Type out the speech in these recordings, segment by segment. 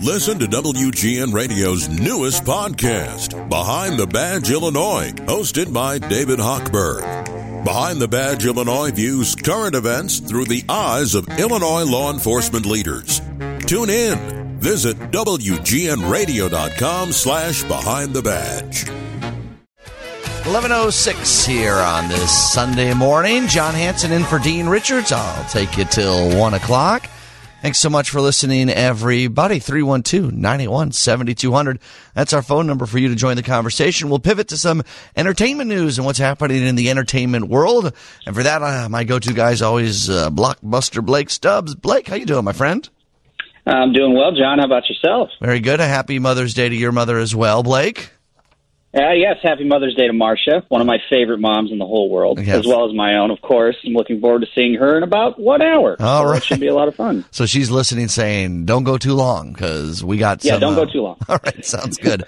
Listen to WGN Radio's newest podcast, Behind the Badge Illinois, hosted by David Hochberg. Behind the Badge Illinois views current events through the eyes of Illinois law enforcement leaders. Tune in. Visit WGNRadio.com slash Behind the Badge. 1106 here on this Sunday morning. John Hanson in for Dean Richards. I'll take you till 1 o'clock. Thanks so much for listening, everybody. 312 981 7200. That's our phone number for you to join the conversation. We'll pivot to some entertainment news and what's happening in the entertainment world. And for that, uh, my go to guy is always uh, Blockbuster Blake Stubbs. Blake, how you doing, my friend? I'm doing well, John. How about yourself? Very good. A happy Mother's Day to your mother as well, Blake. Uh, yes, happy Mother's Day to Marcia, one of my favorite moms in the whole world, Yes. as well as my own, of course. I'm looking forward to seeing her in about one hour. All so right. It should be a lot of fun. So she's listening, saying, "Don't go too long because we got Yeah, some." don't uh, go too long. All right, sounds good.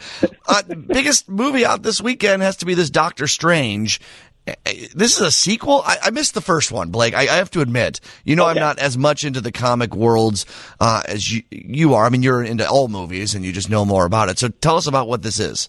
uh, biggest movie out this weekend has to be this Doctor Strange. Uh, This is a sequel. I, I missed the first one, Blake. I, I have to admit. You know, I'm not as much into the comic worlds uh, as you, you are. I mean, you're into all movies and you just know more about it. So tell us about what this is.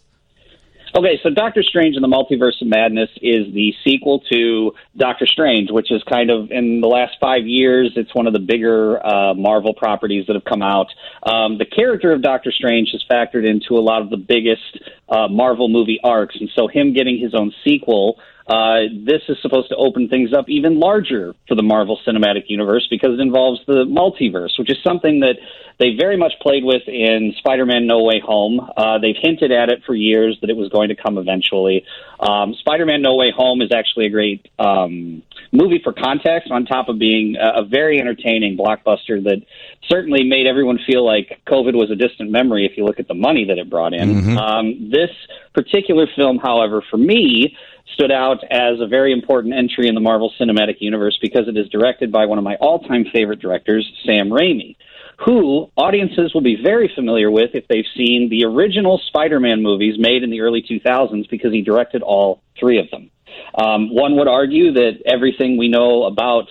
Okay, so Doctor Strange and the Multiverse of Madness is the sequel to Doctor Strange, which is kind of in the last five years, it's one of the bigger uh, Marvel properties that have come out. Um, the character of Doctor Strange has factored into a lot of the biggest uh, Marvel movie arcs, and so him getting his own sequel. Uh, this is supposed to open things up even larger for the Marvel Cinematic Universe because it involves the multiverse, which is something that they very much played with in Spider-Man: No Way Home. Uh, they've hinted at it for years that it was going to come eventually. Um, Spider-Man: No Way Home is actually a great um, movie for context, on top of being a, a very entertaining blockbuster that certainly made everyone feel like COVID was a distant memory. If you look at the money that it brought in, um, this particular film, however, for me stood out as a very important entry in the Marvel Cinematic Universe because it is directed by one of my all time favorite directors, Sam Raimi, who audiences will be very familiar with if they've seen the original Spider Man movies made in the early 2000s because he directed all three of them. Um, one would argue that everything we know about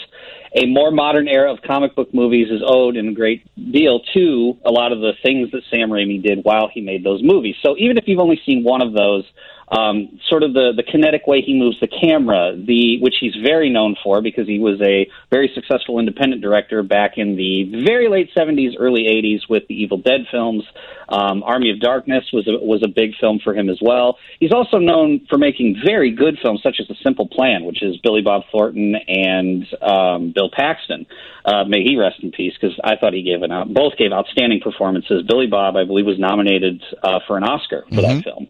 a more modern era of comic book movies is owed in a great deal to a lot of the things that Sam Raimi did while he made those movies. So even if you've only seen one of those, um, sort of the, the kinetic way he moves the camera, the which he's very known for because he was a very successful independent director back in the very late 70s, early 80s with the Evil Dead films. Um, Army of Darkness was a, was a big film for him as well. He's also known for making very good films such as The Simple Plan, which is Billy Bob Thornton and um, Bill Paxton. Uh, may he rest in peace because I thought he gave an out, both gave outstanding performances. Billy Bob, I believe, was nominated uh, for an Oscar for that film.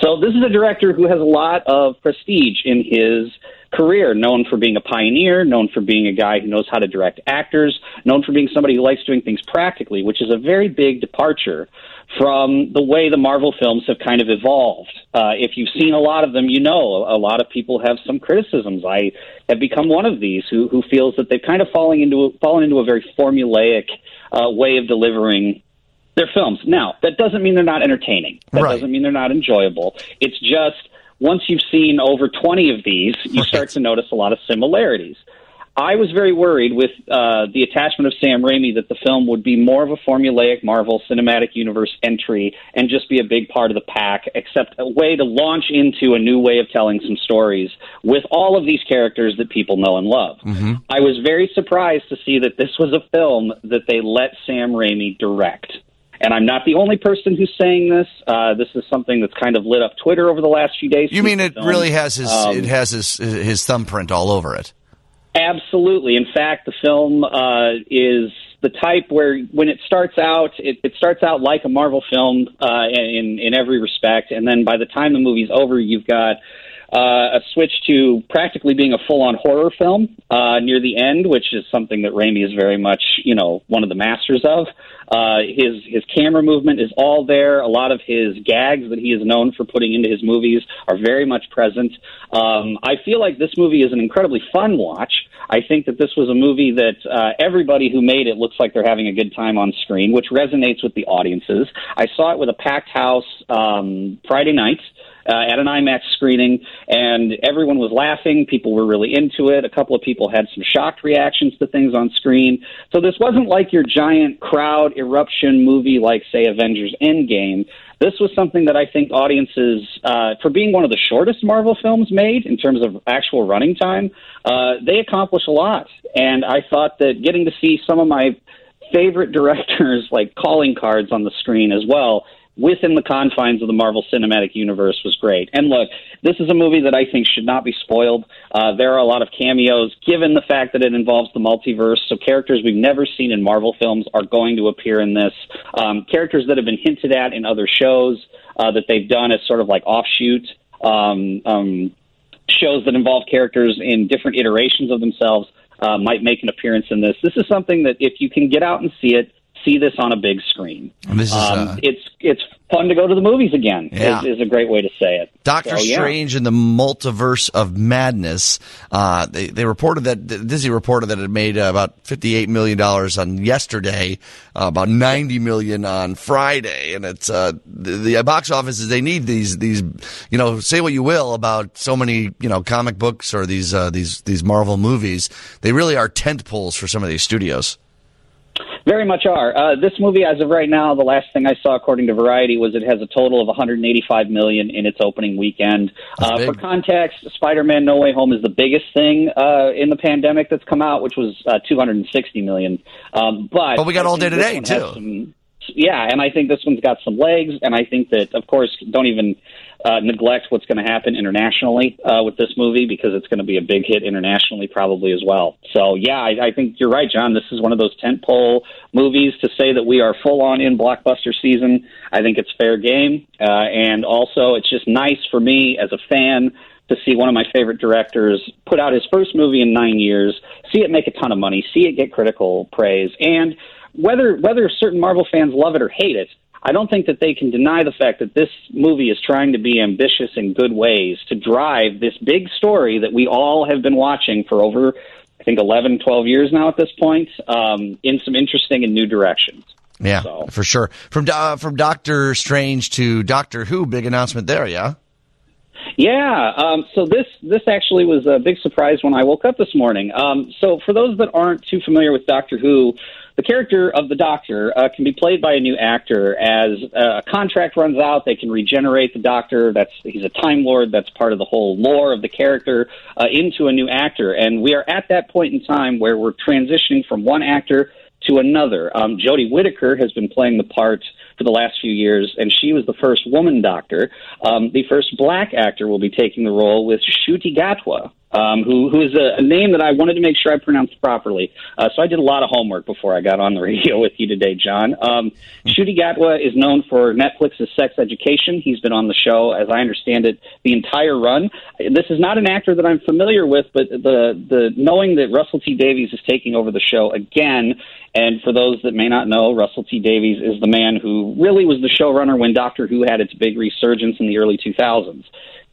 So this is a director who has a lot of prestige in his career, known for being a pioneer, known for being a guy who knows how to direct actors, known for being somebody who likes doing things practically, which is a very big departure from the way the Marvel films have kind of evolved. Uh, if you've seen a lot of them, you know a lot of people have some criticisms. I have become one of these who who feels that they've kind of fallen into fallen into a very formulaic uh, way of delivering their films. Now, that doesn't mean they're not entertaining. That Right. doesn't mean they're not enjoyable. It's just once you've seen over 20 of these, you start to notice a lot of similarities. I was very worried with uh, the attachment of Sam Raimi that the film would be more of a formulaic Marvel Cinematic Universe entry and just be a big part of the pack, except a way to launch into a new way of telling some stories with all of these characters that people know and love. I was very surprised to see that this was a film that they let Sam Raimi direct. And I'm not the only person who's saying this. Uh, this is something that's kind of lit up Twitter over the last few days. You mean it really has his Um, it has his his thumbprint all over it? Absolutely. In fact, the film uh, is the type where when it starts out, it, it starts out like a Marvel film uh, in in every respect, and then by the time the movie's over, you've got uh, a switch to practically being a full-on horror film uh, near the end, which is something that Raimi is very much, you know, one of the masters of. Uh, his his camera movement is all there. A lot of his gags that he is known for putting into his movies are very much present. Um, I feel like this movie is an incredibly fun watch. I think that this was a movie that uh, everybody who made it looks like they're having a good time on screen, which resonates with the audiences. I saw it with a packed house um, Friday night uh, at an IMAX screening, and everyone was laughing. People were really into it. A couple of people had some shocked reactions to things on screen. So this wasn't like your giant crowd eruption movie like, say, Avengers Endgame. This was something that I think audiences, uh, for being one of the shortest Marvel films made in terms of actual running time, uh, they accomplished a lot. And I thought that getting to see some of my favorite directors like calling cards on the screen as well within the confines of the Marvel Cinematic Universe was great. And look, this is a movie that I think should not be spoiled. Uh, there are a lot of cameos, given the fact that it involves the multiverse. So characters we've never seen in Marvel films are going to appear in this. Um, characters that have been hinted at in other shows uh, that they've done as sort of like offshoot. Um, um, shows that involve characters in different iterations of themselves uh, might make an appearance in this. This is something that if you can get out and see it, see this on a big screen. This is, um, uh, it's it's fun to go to the movies again. Yeah. Is, is a great way to say it. Doctor So, yeah. Strange and the Multiverse of Madness. Uh, they, they reported that Disney reported that it made uh, about fifty-eight million dollars on yesterday, uh, about ninety million on Friday, and it's uh, the, the box offices. They need these these you know say what you will about so many you know comic books or these uh, these these Marvel movies. They really are tent poles for some of these studios. Very much are. Uh, this movie, as of right now, the last thing I saw, according to Variety, was it has a total of 185 million in its opening weekend. Uh, for context, Spider-Man: No Way Home is the biggest thing uh, in the pandemic that's come out, which was uh, 260 million. Um, but But we got all day today, too. some- yeah, and I think this one's got some legs, and I think that, of course, don't even uh, neglect what's going to happen internationally uh, with this movie because it's going to be a big hit internationally, probably as well. So, yeah, I, I think you're right, John. This is one of those tentpole movies to say that we are full on in blockbuster season. I think it's fair game, uh, and also it's just nice for me as a fan to see one of my favorite directors put out his first movie in nine years, see it make a ton of money, see it get critical praise, and whether whether certain Marvel fans love it or hate it, I don't think that they can deny the fact that this movie is trying to be ambitious in good ways to drive this big story that we all have been watching for over, I think, 11, 12 years now at this point, um, in some interesting and new directions. Yeah, So- for sure. From uh, from Doctor Strange to Doctor Who, big announcement there. Yeah. Yeah. Um, so this this actually was a big surprise when I woke up this morning. Um, so for those that aren't too familiar with Doctor Who, the character of the Doctor uh, can be played by a new actor. As uh, a contract runs out, they can regenerate the Doctor. That's he's a Time Lord. That's part of the whole lore of the character uh, into a new actor. And we are at that point in time where we're transitioning from one actor to another. Um, Jodie Whittaker has been playing the part for the last few years, and she was the first woman doctor. Um, the first black actor will be taking the role with Ncuti Gatwa, um, who, who is a, a name that I wanted to make sure I pronounced properly. Uh, so I did a lot of homework before I got on the radio with you today, John. Um, Ncuti Gatwa is known for Netflix's Sex Education. He's been on the show, as I understand it, the entire run. This is not an actor that I'm familiar with, but the the knowing that Russell T Davies is taking over the show again, and for those that may not know, Russell T Davies is the man who really was the showrunner when Doctor Who had its big resurgence in the early 2000s.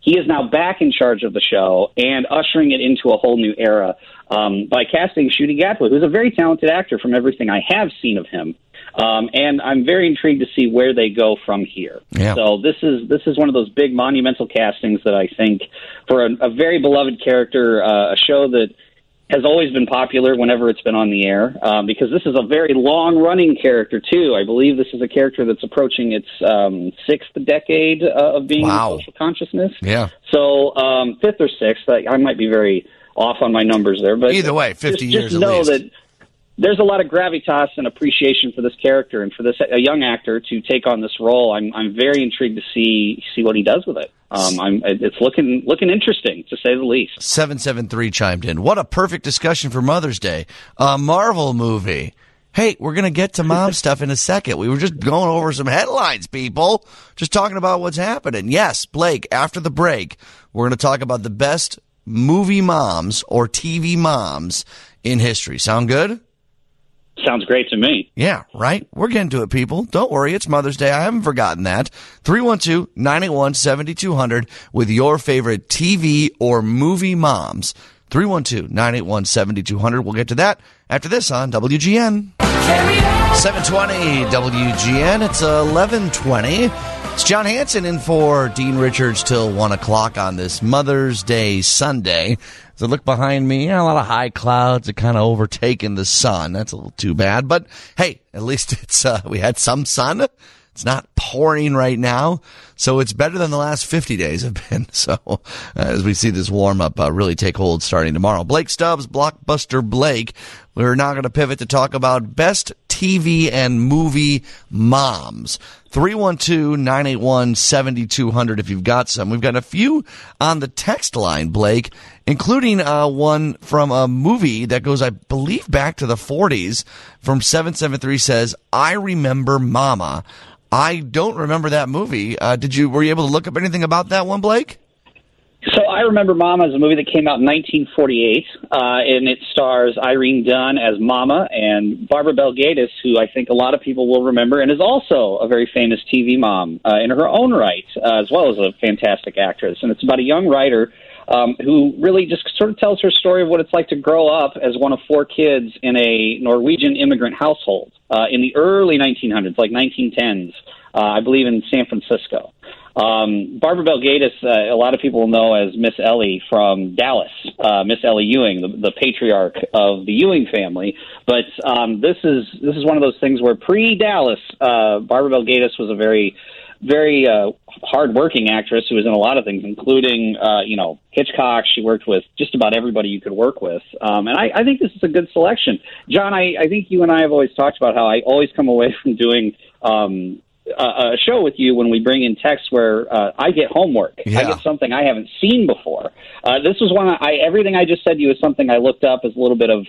He is now back in charge of the show and ushering it into a whole new era um, by casting Ncuti Gatwa, who's a very talented actor from everything I have seen of him. Um, and I'm very intrigued to see where they go from here. Yeah. So this is this is one of those big monumental castings that I think for a, a very beloved character, uh, a show that has always been popular whenever it's been on the air um, because this is a very long running character too. I believe this is a character that's approaching its um, sixth decade uh, of being Wow. in social consciousness. Yeah. So um, fifth or sixth, I, I might be very off on my numbers there, but Either way, 50 just, years Just at know least. that there's a lot of gravitas and appreciation for this character and for this a young actor to take on this role. I'm I'm very intrigued to see see what he does with it. Um, I'm it's looking looking interesting to say the least. 773 chimed in. What a perfect discussion for Mother's Day. A Marvel movie. Hey, we're going to get to mom stuff in a second. We were just going over some headlines, people. Just talking about what's happening. Yes, Blake, after the break, we're going to talk about the best movie moms or TV moms in history. Sound good? Sounds great to me. Yeah, right? We're getting to it, people. Don't worry. It's Mother's Day. I haven't forgotten that. 312-981-7200 with your favorite TV or movie moms. 312-981-7200. We'll get to that after this on WGN. 720 WGN. It's 1120. It's John Hanson in for Dean Richards till 1 o'clock on this Mother's Day Sunday. As I look behind me, yeah, a lot of high clouds are kind of overtaking the sun. That's a little too bad. But hey, at least it's uh, we had some sun. It's not pouring right now, so it's better than the last 50 days have been. So, uh, as we see this warm up uh, really take hold starting tomorrow. Blake Stubbs, Blockbuster Blake. We're now going to pivot to talk about best TV and movie moms. 312-981-7200 if you've got some. We've got a few on the text line, Blake, including uh, one from a movie that goes, I believe, back to the 40s from 773 says, I remember Mama. I don't remember that movie. Uh, did you, were you able to look up anything about that one, Blake? So I remember Mama as a movie that came out in 1948, uh, and it stars Irene Dunne as Mama and Barbara Bel Geddes, who I think a lot of people will remember, and is also a very famous TV mom uh, in her own right, uh, as well as a fantastic actress. And it's about a young writer um, who really just sort of tells her story of what it's like to grow up as one of four kids in a Norwegian immigrant household uh, in the early 1900s, like 1910s, uh, I believe in San Francisco. Um, Barbara Bel Geddes, uh, a lot of people know as Miss Ellie from Dallas, uh, Miss Ellie Ewing, the, the patriarch of the Ewing family. But um, this is this is one of those things where pre Dallas, uh, Barbara Bel Geddes was a very very uh, hardworking actress who was in a lot of things, including uh, you know Hitchcock. She worked with just about everybody you could work with, um, and I, I think this is a good selection. John, I, I think you and I have always talked about how I always come away from doing um, a, a show with you when we bring in texts where uh, I get homework. Yeah. I get something I haven't seen before. Uh, this was one I everything I just said to you is something I looked up as a little bit of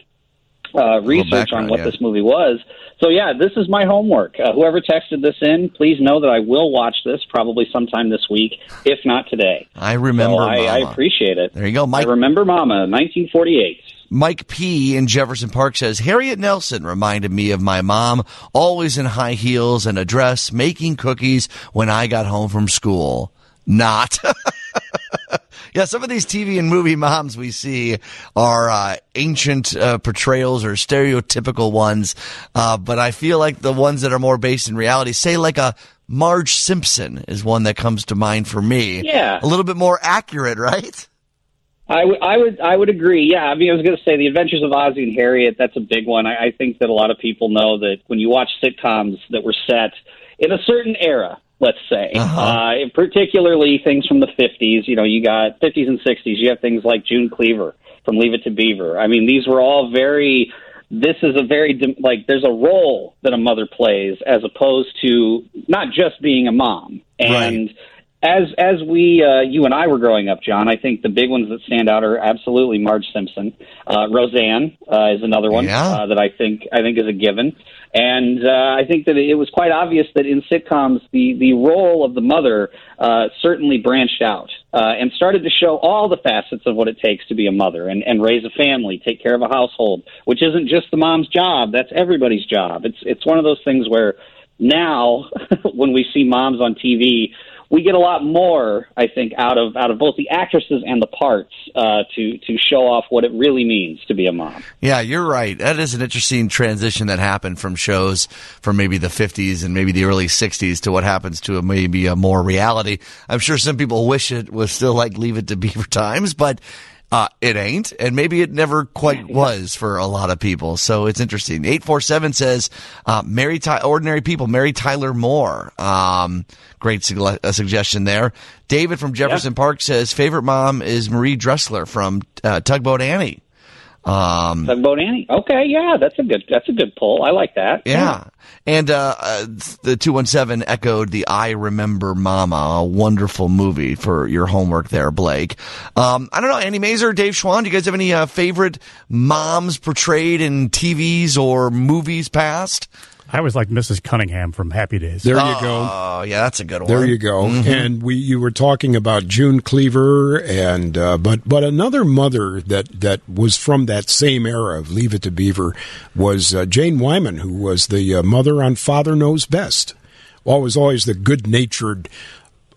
uh, research on what yeah. this movie was. So yeah, this is my homework. Uh, whoever texted this in, please know that I will watch this probably sometime this week, if not today. I remember So I, I appreciate it. There you go, Mike. I remember Mama, 1948. Mike P. in Jefferson Park says Harriet Nelson reminded me of my mom, always in high heels and a dress, making cookies when I got home from school. Not. yeah, some of these TV and movie moms we see are uh, ancient uh, portrayals or stereotypical ones, uh, but I feel like the ones that are more based in reality, say like a Marge Simpson, is one that comes to mind for me. Yeah. a little bit more accurate, right? I would, I would, I would agree. Yeah, I mean, I was going to say the Adventures of Ozzie and Harriet. That's a big one. I, I think that a lot of people know that when you watch sitcoms that were set in a certain era, let's say, Uh-huh. uh, particularly things from the '50s. You know, you got '50s and '60s. You have things like June Cleaver from Leave It to Beaver. I mean, these were all very. This is a very like there's a role that a mother plays as opposed to not just being a mom and as as we uh, you and I were growing up, John, I think the big ones that stand out are absolutely Marge Simpson. Uh, Roseanne uh, is another one Yeah. uh, that I think I think is a given, and uh, I think that it was quite obvious that in sitcoms the the role of the mother uh, certainly branched out uh, and started to show all the facets of what it takes to be a mother and, and raise a family, take care of a household, which isn't just the mom's job; that's everybody's job. It's it's one of those things where now when we see moms on TV we get a lot more, I think, out of out of both the actresses and the parts uh, to to show off what it really means to be a mom. Yeah, you're right. That is an interesting transition that happened from shows from maybe the 50s and maybe the early 60s to what happens to a, maybe a more reality. I'm sure some people wish it was still like Leave It to Beaver Times, but uh, it ain't, and maybe it never quite was for a lot of people. So it's interesting. Eight four seven says, uh, "Mary Ty- ordinary people." Mary Tyler Moore. Um, great sugle- uh, suggestion there. David from Jefferson Park says, "Favorite mom is Marie Dressler from uh, Tugboat Annie." Um, Tugboat Annie. Okay, yeah, that's a good that's a good pull. I like that. Yeah. And uh, uh, the 217 echoed the I Remember Mama, a wonderful movie for your homework there, Blake. Um, I don't know, Annie Mazer, Dave Schwann, do you guys have any uh, favorite moms portrayed in TVs or movies past? I was like Mrs. Cunningham from Happy Days. There you go. Oh, yeah, that's a good one. There you go. And we you were talking about June Cleaver and uh, but but another mother that that was from that same era of Leave It to Beaver was uh, Jane Wyman, who was the uh, mother on Father Knows Best. Always always the good natured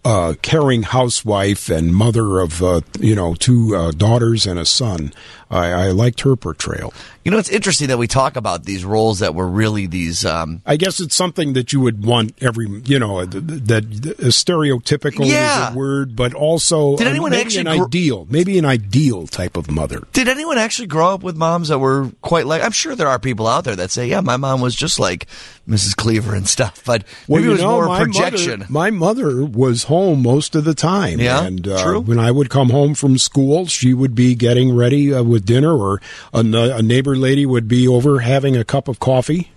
uh, caring housewife and mother of uh, you know two uh, daughters and a son. I, I, liked her portrayal. You know, it's interesting that we talk about these roles that were really these. Um, I guess it's something that you would want every you know that, stereotypical yeah. is a word, but also did anyone maybe actually an gr- ideal, maybe an ideal type of mother. Did anyone actually grow up with moms that were quite like? I'm sure there are people out there that say, "Yeah, my mom was just like Mrs. Cleaver and stuff," but well, maybe it was know, more projection. Mother, my mother was home most of the time. Yeah, and uh, true. when I would come home from school, she would be getting ready uh, with dinner, or a, a, neighbor lady would be over having a cup of coffee.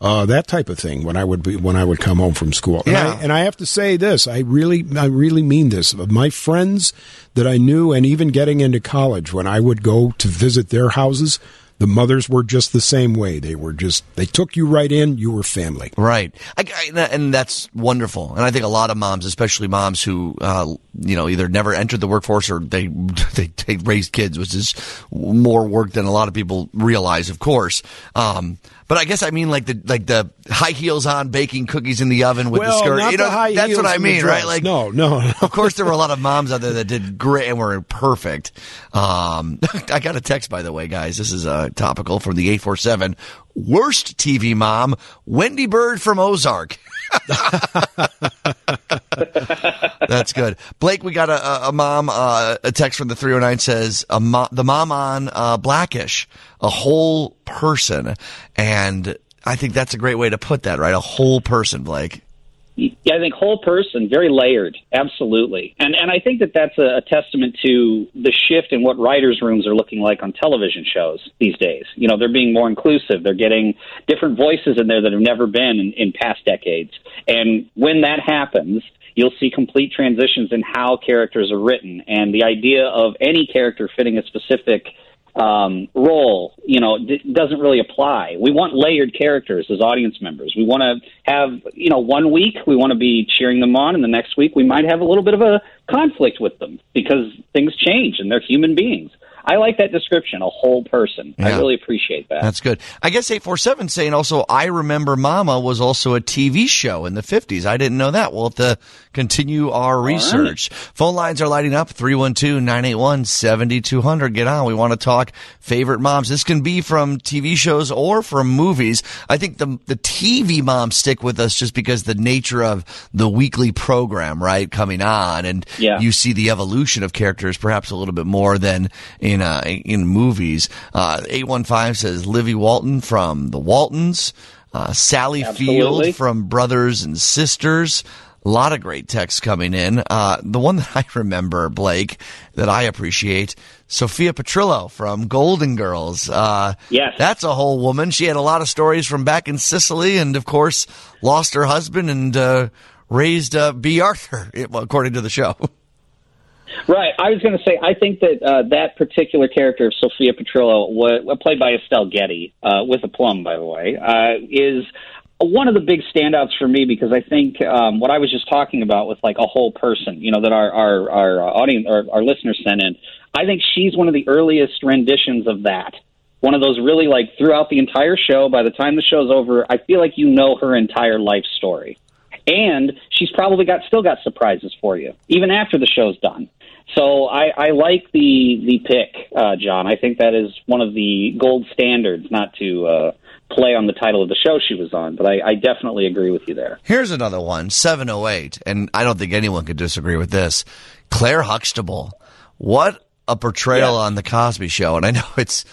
Uh, that type of thing when I would be when I would come home from school. Yeah. And I, and I have to say this, I really I really mean this. My friends that I knew, and even getting into college, when I would go to visit their houses, the mothers were just the same way. They were just they took you right in. You were family, right? I, I, and that's wonderful. And I think a lot of moms, especially moms who uh, you know either never entered the workforce or they, they they raised kids, which is more work than a lot of people realize, of course. Um, but I guess I mean like the like the high heels on, baking cookies in the oven with well, the skirt. Not you know, the high that's heels what I mean, right? Like, no, no, no. of course, there were a lot of moms out there that did great and were perfect. Um, I got a text, by the way, guys. This is uh, topical from the eight four seven. Worst TV mom, Wendy Byrde from Ozark. That's good. Blake, we got a, a mom, uh, a text from the 309 says, a mo- the mom on uh, Blackish, a whole person. And I think that's a great way to put that, right? A whole person, Blake. I think whole person, very layered, absolutely, and and I think that that's a, a testament to the shift in what writers' rooms are looking like on television shows these days. You know, they're being more inclusive. They're getting different voices in there that have never been in, in past decades, and when that happens, you'll see complete transitions in how characters are written, and the idea of any character fitting a specific um, role, you know, d- doesn't really apply. We want layered characters as audience members. We want to have, you know, one week we want to be cheering them on, and the next week we might have a little bit of a conflict with them because things change and they're human beings. I like that description, a whole person. Yeah. I really appreciate that. That's good. I guess 847 saying also, I remember Mama was also a TV show in the 50s. I didn't know that. We'll have to continue our research. Right. Phone lines are lighting up 312 981 7200. Get on. We want to talk favorite moms. This can be from TV shows or from movies. I think the, the TV moms stick with us just because the nature of the weekly program, right, coming on. And yeah. you see the evolution of characters perhaps a little bit more than in uh, in movies. Uh, eight one five says Livy Walton from The Waltons, uh, Sally Absolutely. Field from Brothers and Sisters. A lot of great texts coming in. Uh, the one that I remember, Blake, that I appreciate, Sophia Petrillo from Golden Girls. Uh, yes. That's a whole woman. She had a lot of stories from back in Sicily and, of course, lost her husband and uh, raised uh, Bea Arthur, according to the show. Right. I was going to say, I think that uh, that particular character of Sophia Petrillo, w- played by Estelle Getty, uh, with a plum, by the way, uh, is one of the big standouts for me because I think um, what I was just talking about with like a whole person, you know, that our our, our audience, our, our listeners sent in. I think she's one of the earliest renditions of that. One of those really like throughout the entire show. By the time the show's over, I feel like you know her entire life story, and she's probably got still got surprises for you even after the show's done. So I, I like the the pick, uh, John. I think that is one of the gold standards. Not to uh, play on the title of the show she was on, but I, I definitely agree with you there. Here's another one, 708, and I don't think anyone could disagree with this. Claire Huxtable. What a portrayal Yeah. on The Cosby Show. And I know it's,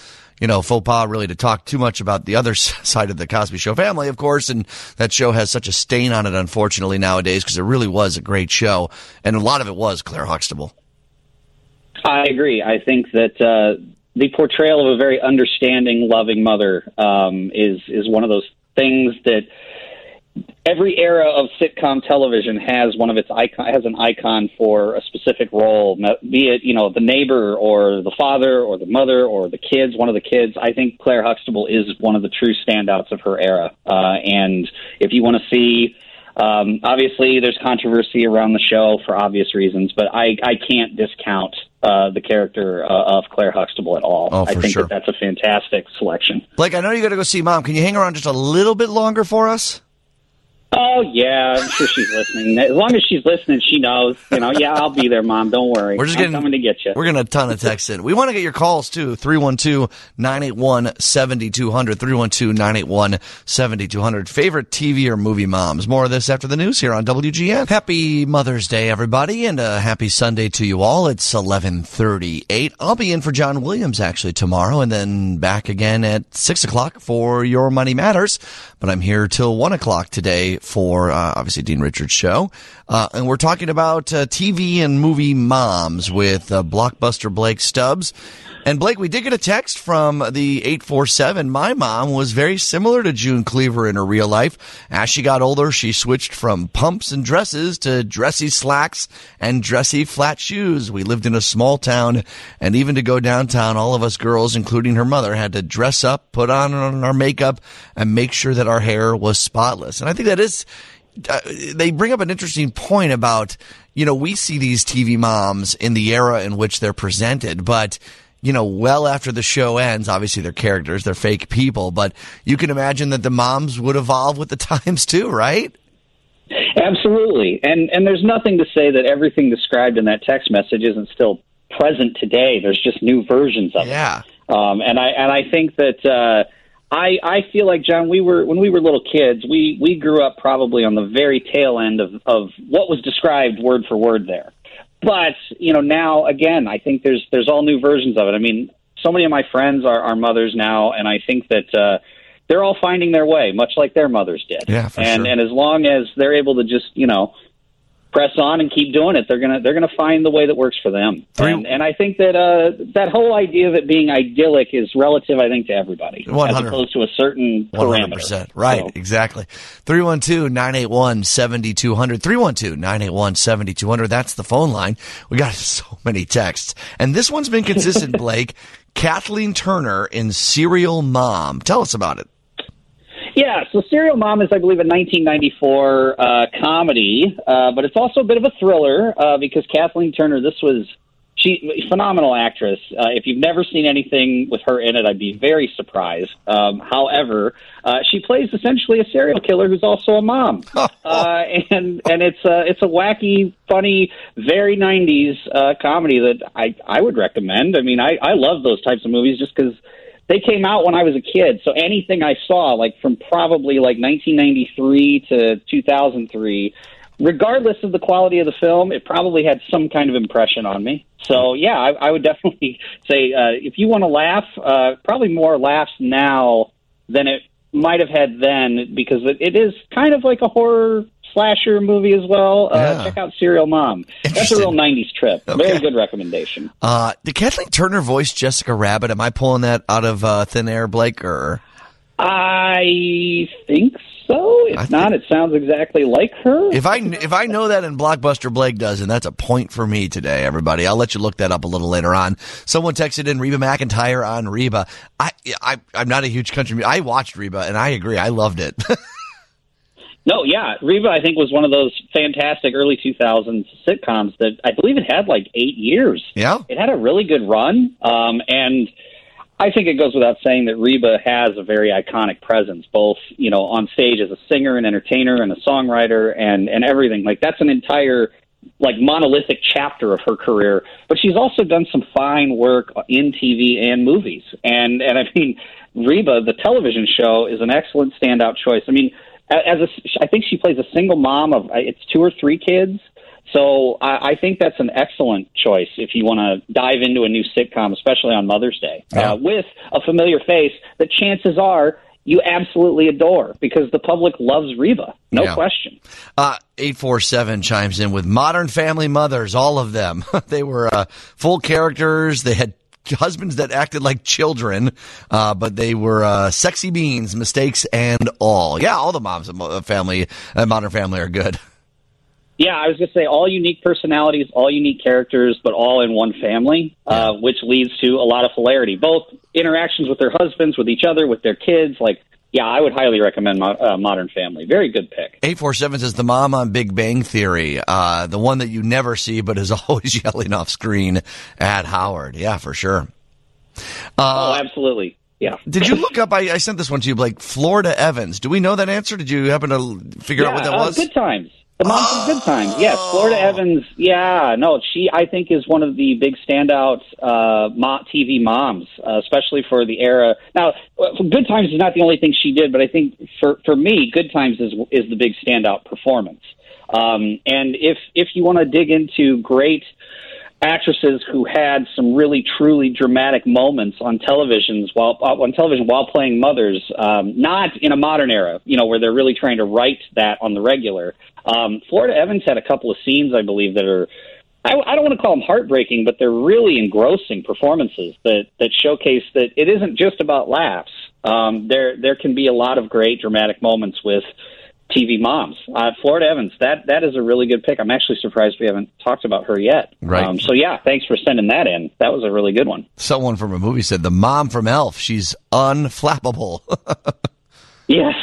you know, faux pas really to talk too much about the other side of the Cosby Show family, of course, and that show has such a stain on it, unfortunately, nowadays, because it really was a great show. And a lot of it was Claire Huxtable. I agree. I think that uh, the portrayal of a very understanding, loving mother um, is is one of those things that every era of sitcom television has one of its icon has an icon for a specific role, be it you know the neighbor or the father or the mother or the kids, one of the kids. I think Claire Huxtable is one of the true standouts of her era. Uh, and if you want to see. Um, obviously, there's controversy around the show for obvious reasons, but I, I can't discount uh, the character uh, of Claire Huxtable at all. Oh, I think sure. that that's a fantastic selection. Blake, I know you got to go see mom. Can you hang around just a little bit longer for us? Oh yeah, I'm sure she's listening. As long as she's listening, she knows. You know, yeah, I'll be there, mom. Don't worry. We're just I'm getting, coming to get you. We're getting a ton of texts in. We want to get your calls too. 312-981-7200. 312-981-7200. Favorite TV or movie moms. More of this after the news here on WGN. Happy Mother's Day, everybody, and a happy Sunday to you all. It's 1138. I'll be in for John Williams actually tomorrow and then back again at 6 o'clock for Your Money Matters. But I'm here till 1 o'clock today for uh, obviously Dean Richards' show. Uh, and we're talking about uh, TV and movie moms with uh, Blockbuster Blake Stubbs. And Blake, we did get a text from the 847. My mom was very similar to June Cleaver in her real life. As she got older, she switched from pumps and dresses to dressy slacks and dressy flat shoes. We lived in a small town, and even to go downtown, all of us girls, including her mother, had to dress up, put on our makeup, and make sure that our hair was spotless. And I think that is uh, they bring up an interesting point about, you know, we see these TV moms in the era in which they're presented, but you know, well after the show ends, obviously they're characters, they're fake people, but you can imagine that the moms would evolve with the times too, right? Absolutely. And and there's nothing to say that everything described in that text message isn't still present today. There's just new versions of yeah. it. Um, and I and I think that uh, I I feel like John, we were when we were little kids, we we grew up probably on the very tail end of of what was described word for word there. But you know now again, I think there's there's all new versions of it. I mean, so many of my friends are, are mothers now, and I think that. Uh, they're all finding their way, much like their mothers did. Yeah, for and sure. and as long as they're able to just you know press on and keep doing it, they're gonna they're gonna find the way that works for them. And and I think that uh, that whole idea of it being idyllic is relative, I think, to everybody, as 100. opposed to a certain 100%, Right, So- exactly. 312-981-7200. 312-981-7200. That's the phone line. We got so many texts. And this one's been consistent, Blake. Kathleen Turner in Serial Mom. Tell us about it. Yeah, so Serial Mom is, I believe, a 1994 uh, comedy, uh, but it's also a bit of a thriller uh, because Kathleen Turner, this was she phenomenal actress. Uh, if you've never seen anything with her in it, I'd be very surprised. Um, however, uh, she plays essentially a serial killer who's also a mom, uh, and and it's a it's a wacky, funny, very 90s uh, comedy that I I would recommend. I mean, I I love those types of movies just because they came out when I was a kid. So anything I saw, like from probably like 1993 to 2003, regardless of the quality of the film, it probably had some kind of impression on me. So yeah, I, I would definitely say uh, if you want to laugh, uh, probably more laughs now than it might have had then, because it, it is kind of like a horror slasher movie as well. Uh, Yeah. Check out Serial Mom. That's a real 90s trip. Okay. Very good recommendation. Uh, did Kathleen Turner voice Jessica Rabbit? Am I pulling that out of uh, thin air, Blake? Or I think so. If think- not, it sounds exactly like her. if I if I know that and Blockbuster Blake does, and that's a point for me today, everybody. I'll let you look that up a little later on. Someone texted in Reba McEntire on Reba. I, I I'm not a huge country. I watched Reba and I agree. I loved it. no, yeah, Reba, I think was one of those fantastic early 2000s sitcoms that I believe it had like eight years. yeah. It had a really good run, um, and I think it goes without saying that Reba has a very iconic presence, both you know on stage as a singer and entertainer and a songwriter and and everything. Like that's an entire like monolithic chapter of her career. But she's also done some fine work in TV and movies. And and I mean, Reba, the television show, is an excellent standout choice. I mean, as a, I think she plays a single mom of uh, it's two or three kids. So I, I think that's an excellent choice if you want to dive into a new sitcom, especially on Mother's Day, Yeah. uh, with a familiar face that chances are you absolutely adore because the public loves Reba, no Yeah. question. Uh, 847 chimes in with Modern Family Mothers, all of them. they were uh, full characters. They had husbands that acted like children, uh, but they were uh, sexy beans, mistakes, and all. Yeah, all the moms of Family, uh, Modern Family are good. Yeah, I was going to say all unique personalities, all unique characters, but all in one family, uh, which leads to a lot of hilarity. Both interactions with their husbands, with each other, with their kids. Like, yeah, I would highly recommend Mo- uh, Modern Family. Very good pick. 847 says the mom on Big Bang Theory, uh, the one that you never see but is always yelling off screen at Howard. Yeah, for sure. oh, absolutely. yeah. Did you look up? I, I sent this one to you, Blake. Florida Evans. Do we know that answer? Did you happen to figure yeah, out what that uh, was? Good times. The mom from Good Times. Yes, Florida Evans. Yeah, no, she I think is one of the big standout uh, TV moms, uh, especially for the era. Now, uh, Good Times is not the only thing she did, but I think for for me, Good Times is is the big standout performance. Um, and if if you want to dig into great actresses who had some really truly dramatic moments on televisions while uh, on television while playing mothers, um, not in a modern era, you know, where they're really trying to write that on the regular. Um, Florida Evans had a couple of scenes, I believe, that are. I, I don't want to call them heartbreaking, but they're really engrossing performances that that showcase that it isn't just about laughs. Um, there there can be a lot of great dramatic moments with TV moms. Uh, Florida Evans, that that is a really good pick. I'm actually surprised we haven't talked about her yet. Right. Um, so yeah, thanks for sending that in. That was a really good one. Someone from a movie said the mom from Elf. She's unflappable. Yes,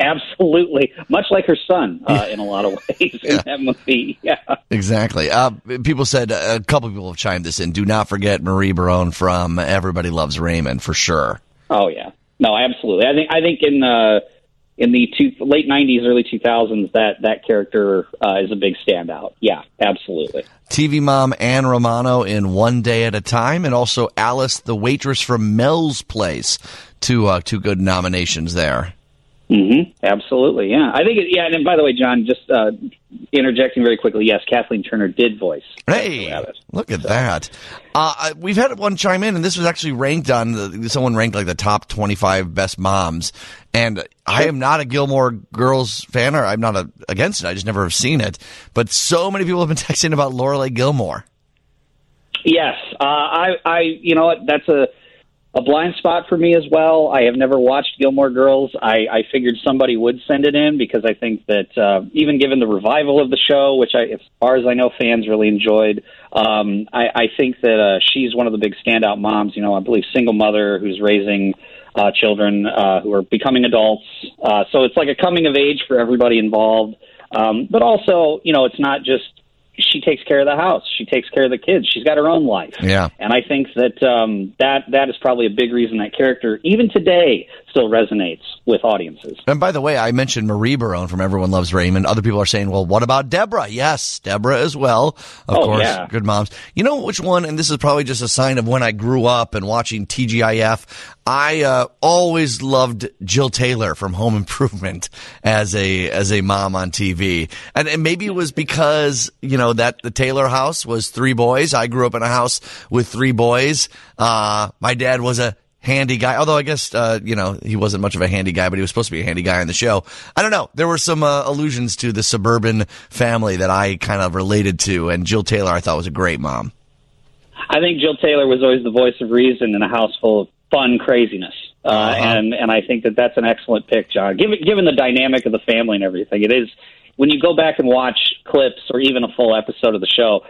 absolutely. Much like her son uh, in a lot of ways in that movie. Yeah. exactly. Uh, people said a couple people have chimed this in. Do not forget Marie Barone from Everybody Loves Raymond for sure. Oh yeah. No, absolutely. I think I think in uh, in the two, late '90s, early 2000s, that that character uh, is a big standout. Yeah, absolutely. TV mom Ann Romano in One Day at a Time, and also Alice, the waitress from Mel's Place. Two uh, two good nominations there. Mm-hmm. Absolutely, yeah. I think, it, yeah. And by the way, John, just uh, interjecting very quickly. Yes, Kathleen Turner did voice. Hey, Rabbit. look at that. Uh, we've had one chime in, and this was actually ranked on the, someone ranked like the top 25 best moms. And I am not a Gilmore Girls fan, or I'm not a, against it. I just never have seen it. But so many people have been texting about Lorelai Gilmore. Yes, uh, I, I, you know, what, that's a a blind spot for me as well. I have never watched Gilmore Girls. I, I figured somebody would send it in because I think that uh, even given the revival of the show, which I, as far as I know, fans really enjoyed, um, I, I think that uh, she's one of the big standout moms. You know, I believe single mother who's raising uh, children uh, who are becoming adults. Uh, so it's like a coming of age for everybody involved. Um, but also, you know, it's not just she takes care of the house. She takes care of the kids. She's got her own life. Yeah. And I think that um, that that is probably a big reason that character, even today, still resonates with audiences. And by the way, I mentioned Marie Barone from Everyone Loves Raymond. Other people are saying, well, what about Deborah? Yes, Deborah as well. Of Oh, course, yeah. good moms. You know which one, and this is probably just a sign of when I grew up and watching TGIF. I uh, always loved Jill Taylor from Home Improvement as a as a mom on TV, and, and maybe it was because you know that the Taylor house was three boys. I grew up in a house with three boys. Uh, my dad was a handy guy. Although I guess uh, you know he wasn't much of a handy guy, but he was supposed to be a handy guy on the show. I don't know. There were some uh, allusions to the suburban family that I kind of related to, and Jill Taylor I thought was a great mom. I think Jill Taylor was always the voice of reason in a house full of fun craziness. Uh, Uh-huh. and and I think that that's an excellent pick, John. Given given the dynamic of the family and everything, it is when you go back and watch clips or even a full episode of the show,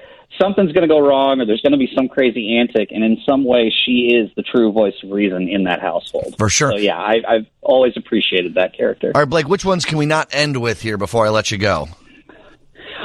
something's going to go wrong or there's going to be some crazy antic, and in some way, she is the true voice of reason in that household. For sure. So yeah, I, I've always appreciated that character. All right, Blake, which ones can we not end with here before I let you go?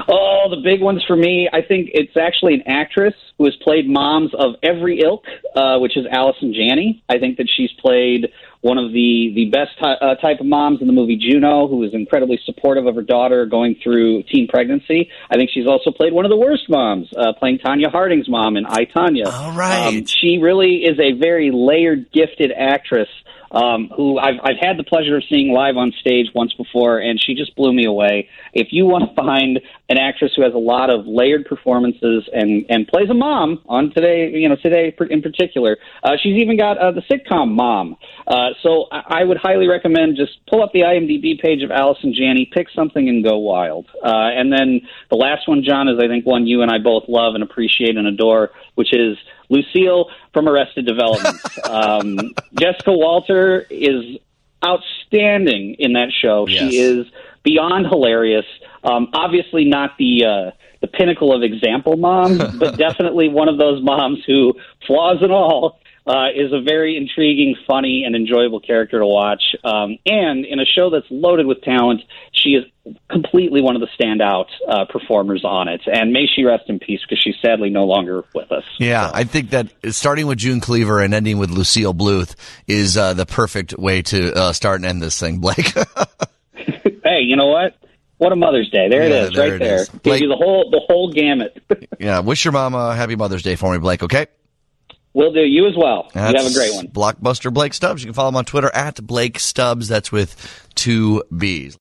Oh, the big ones for me. I think it's actually an actress who has played moms of every ilk, uh, which is Allison Janney. I think that she's played one of the the best ty- uh, type of moms in the movie Juno, who is incredibly supportive of her daughter going through teen pregnancy. I think she's also played one of the worst moms, uh, playing Tonya Harding's mom in I Tonya. All right. Um, she really is a very layered, gifted actress um, who I've, I've had the pleasure of seeing live on stage once before, and she just blew me away. If you want to find an actress who has a lot of layered performances and and plays a mom on today, you know, today in particular, uh, she's even got uh, the sitcom Mom. Uh, so I, I would highly recommend just pull up the IMDb page of Allison Janney, pick something, and go wild. Uh, and then the last one, John, is I think one you and I both love and appreciate and adore, which is Lucille from Arrested Development. um, Jessica Walter is outstanding in that show. Yes. She is beyond hilarious. Um, obviously, not the uh, the pinnacle of example mom, but definitely one of those moms who, flaws and all, uh, is a very intriguing, funny, and enjoyable character to watch. Um, and in a show that's loaded with talent, she is completely one of the standout uh, performers on it. And may she rest in peace because she's sadly no longer with us. Yeah, I think that starting with June Cleaver and ending with Lucille Bluth is uh, the perfect way to uh, start and end this thing, Blake. hey, you know what? What a Mother's Day! There Yeah, it is, there right it there. is. Gives Blake- you the whole the whole gamut. yeah, wish your mom a happy Mother's Day for me, Blake, okay? We'll do. You as well. you have a great one. Blockbuster Blake Stubbs. You can follow him on Twitter at Blake Stubbs. That's with two B's.